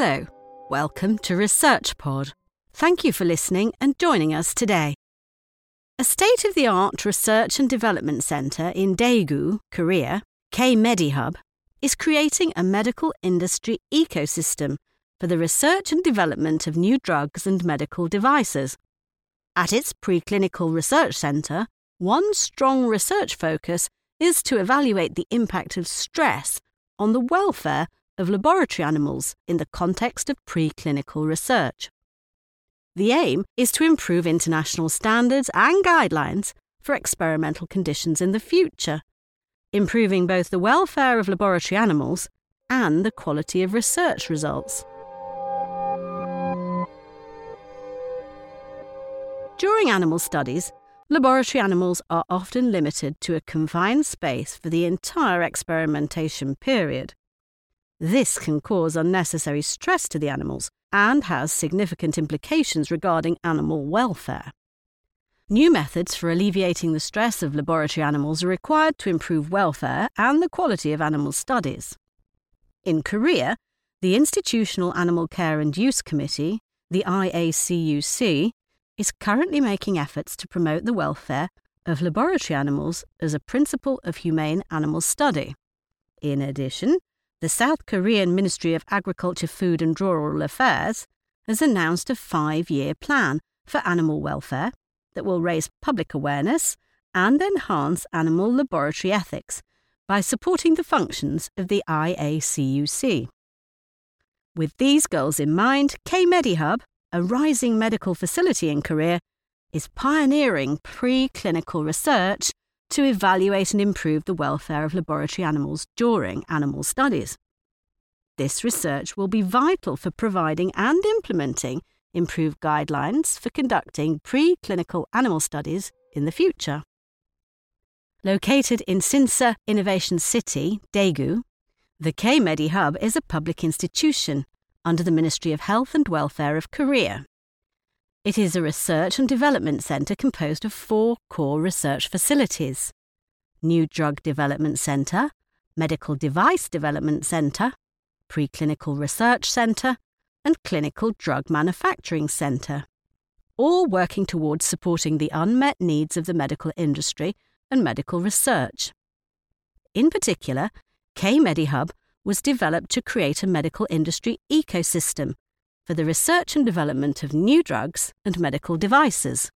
Hello, welcome to Research Pod. Thank you for listening and joining us today. A state of the art research and development centre in Daegu, Korea, K MediHub, is creating a medical industry ecosystem for the research and development of new drugs and medical devices. At its preclinical research centre, one strong research focus is to evaluate the impact of stress on the welfare of laboratory animals in the context of preclinical research. The aim is to improve international standards and guidelines for experimental conditions in the future, improving both the welfare of laboratory animals and the quality of research results. During animal studies, laboratory animals are often limited to a confined space for the entire experimentation period. This can cause unnecessary stress to the animals and has significant implications regarding animal welfare. New methods for alleviating the stress of laboratory animals are required to improve welfare and the quality of animal studies. In Korea, the Institutional Animal Care and Use Committee, the IACUC, is currently making efforts to promote the welfare of laboratory animals as a principle of humane animal study. In addition, the South Korean Ministry of Agriculture, Food and Rural Affairs has announced a five year plan for animal welfare that will raise public awareness and enhance animal laboratory ethics by supporting the functions of the IACUC. With these goals in mind, K MediHub a rising medical facility in Korea, is pioneering preclinical research to evaluate and improve the welfare of laboratory animals during animal studies. This research will be vital for providing and implementing improved guidelines for conducting preclinical animal studies in the future. Located in Sinseo Innovation City, Daegu, the K Medi Hub is a public institution under the Ministry of Health and Welfare of Korea. It is a research and development centre composed of four core research facilities New Drug Development Centre, Medical Device Development Centre, Preclinical Research Centre, and Clinical Drug Manufacturing Centre, all working towards supporting the unmet needs of the medical industry and medical research. In particular, K MediHub was developed to create a medical industry ecosystem for the research and development of new drugs and medical devices.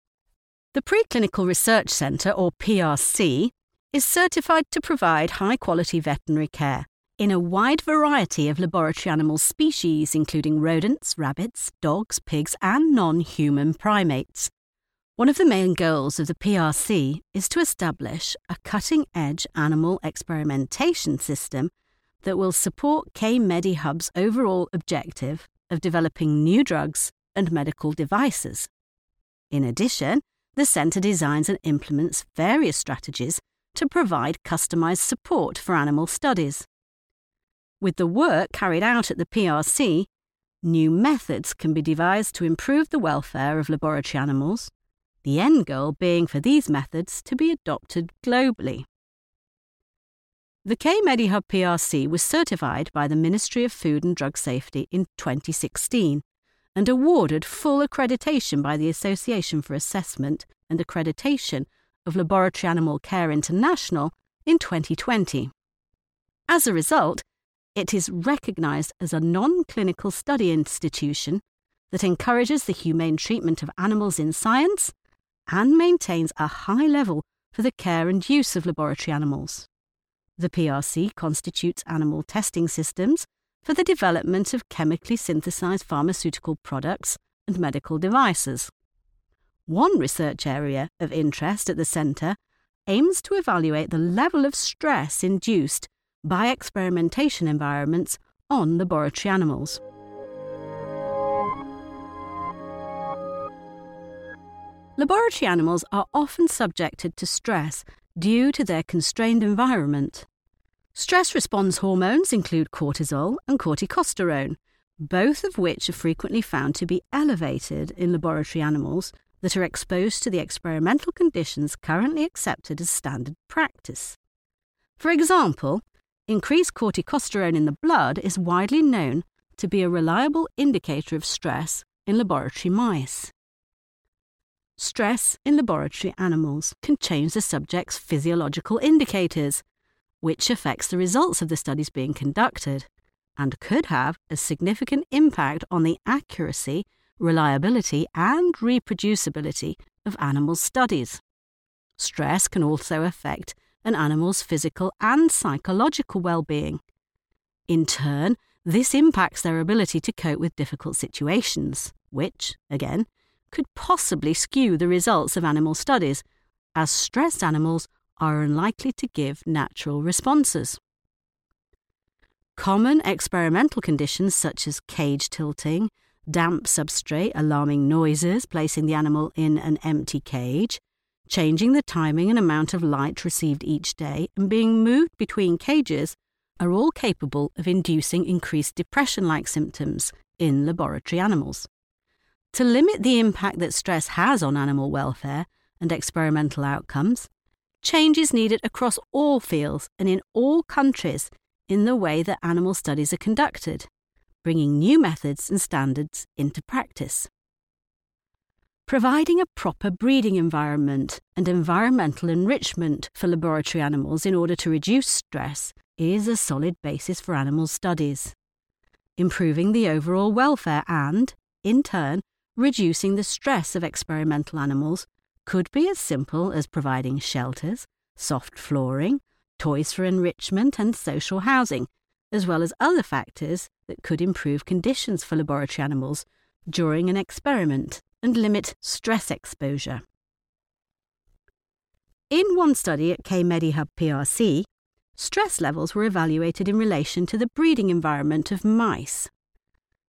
The Preclinical Research Centre, or PRC, is certified to provide high quality veterinary care in a wide variety of laboratory animal species, including rodents, rabbits, dogs, pigs, and non human primates. One of the main goals of the PRC is to establish a cutting edge animal experimentation system that will support K MediHub's overall objective of developing new drugs and medical devices. In addition, the centre designs and implements various strategies to provide customised support for animal studies. With the work carried out at the PRC, new methods can be devised to improve the welfare of laboratory animals, the end goal being for these methods to be adopted globally. The K MediHub PRC was certified by the Ministry of Food and Drug Safety in 2016 and awarded full accreditation by the Association for Assessment and Accreditation of Laboratory Animal Care International in 2020. As a result, it is recognised as a non clinical study institution that encourages the humane treatment of animals in science and maintains a high level for the care and use of laboratory animals. The PRC constitutes animal testing systems for the development of chemically synthesized pharmaceutical products and medical devices. One research area of interest at the centre aims to evaluate the level of stress induced by experimentation environments on laboratory animals. Laboratory animals are often subjected to stress due to their constrained environment. Stress response hormones include cortisol and corticosterone, both of which are frequently found to be elevated in laboratory animals that are exposed to the experimental conditions currently accepted as standard practice. For example, increased corticosterone in the blood is widely known to be a reliable indicator of stress in laboratory mice. Stress in laboratory animals can change the subject's physiological indicators, which affects the results of the studies being conducted and could have a significant impact on the accuracy, reliability, and reproducibility of animal studies. Stress can also affect an animal's physical and psychological well-being. In turn, this impacts their ability to cope with difficult situations, which, again, could possibly skew the results of animal studies, as stressed animals are unlikely to give natural responses. Common experimental conditions such as cage tilting, damp substrate alarming noises, placing the animal in an empty cage, changing the timing and amount of light received each day, and being moved between cages are all capable of inducing increased depression like symptoms in laboratory animals. To limit the impact that stress has on animal welfare and experimental outcomes, change is needed across all fields and in all countries in the way that animal studies are conducted, bringing new methods and standards into practice. Providing a proper breeding environment and environmental enrichment for laboratory animals in order to reduce stress is a solid basis for animal studies. Improving the overall welfare and, in turn, reducing the stress of experimental animals could be as simple as providing shelters, soft flooring, toys for enrichment, and social housing, as well as other factors that could improve conditions for laboratory animals during an experiment and limit stress exposure. In one study at K KMediHub PRC, stress levels were evaluated in relation to the breeding environment of mice.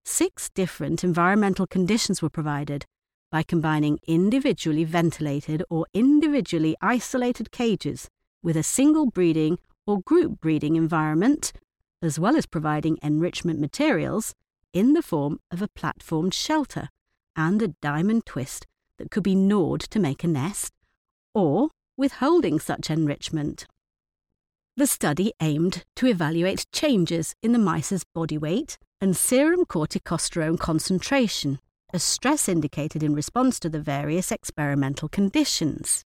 Six different environmental conditions were provided by combining individually ventilated or individually isolated cages with a single breeding or group breeding environment, as well as providing enrichment materials in the form of a platformed shelter and a diamond twist that could be gnawed to make a nest, or withholding such enrichment. The study aimed to evaluate changes in the mice's body weight and serum corticosterone concentration as stress indicated in response to the various experimental conditions.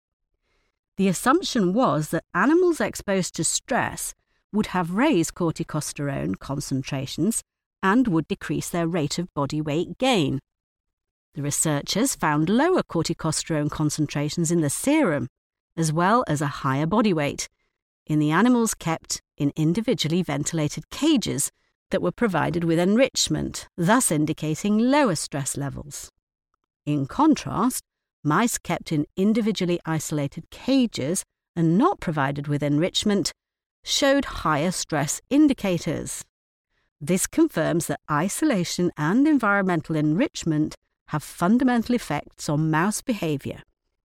The assumption was that animals exposed to stress would have raised corticosterone concentrations and would decrease their rate of body weight gain. The researchers found lower corticosterone concentrations in the serum, as well as a higher body weight, in the animals kept in individually ventilated cages that were provided with enrichment, thus indicating lower stress levels. In contrast, mice kept in individually isolated cages and not provided with enrichment showed higher stress indicators. This confirms that isolation and environmental enrichment have fundamental effects on mouse behaviour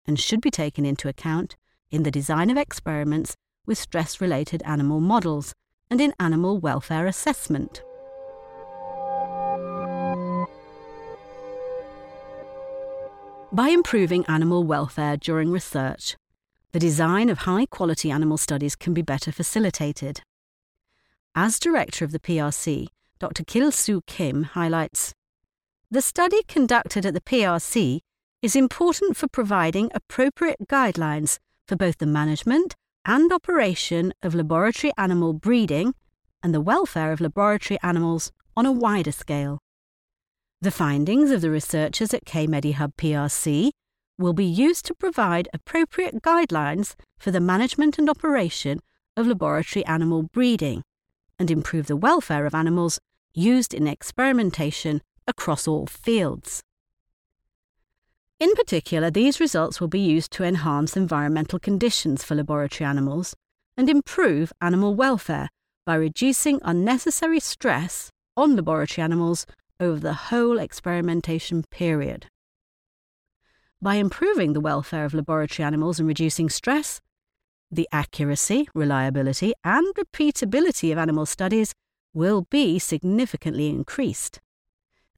and should be taken into account in the design of experiments with stress related animal models and in animal welfare assessment. By improving animal welfare during research, the design of high quality animal studies can be better facilitated. As director of the PRC, Dr. Kil Soo Kim highlights The study conducted at the PRC is important for providing appropriate guidelines for both the management and operation of laboratory animal breeding and the welfare of laboratory animals on a wider scale. The findings of the researchers at KMediHub PRC will be used to provide appropriate guidelines for the management and operation of laboratory animal breeding and improve the welfare of animals used in experimentation across all fields. In particular, these results will be used to enhance environmental conditions for laboratory animals and improve animal welfare by reducing unnecessary stress on laboratory animals over the whole experimentation period. By improving the welfare of laboratory animals and reducing stress, the accuracy, reliability, and repeatability of animal studies will be significantly increased.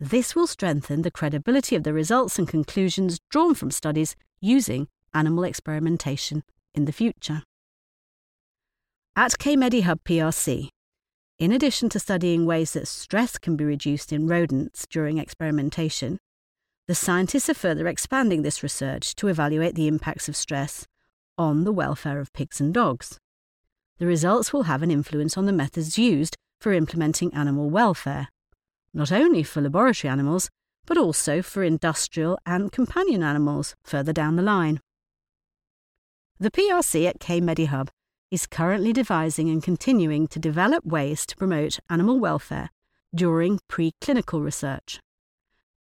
This will strengthen the credibility of the results and conclusions drawn from studies using animal experimentation in the future. At KMediHub PRC, In addition to studying ways that stress can be reduced in rodents during experimentation, the scientists are further expanding this research to evaluate the impacts of stress on the welfare of pigs and dogs. The results will have an influence on the methods used for implementing animal welfare, not only for laboratory animals, but also for industrial and companion animals further down the line. The PRC at K MediHub is currently devising and continuing to develop ways to promote animal welfare during preclinical research.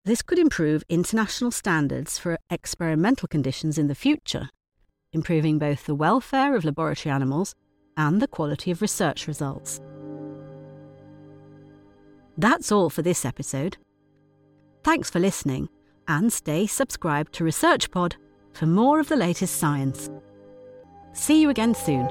This could improve international standards for experimental conditions in the future, improving both the welfare of laboratory animals and the quality of research results. That's all for this episode. Thanks for listening, and stay subscribed to ResearchPod for more of the latest science. See you again soon.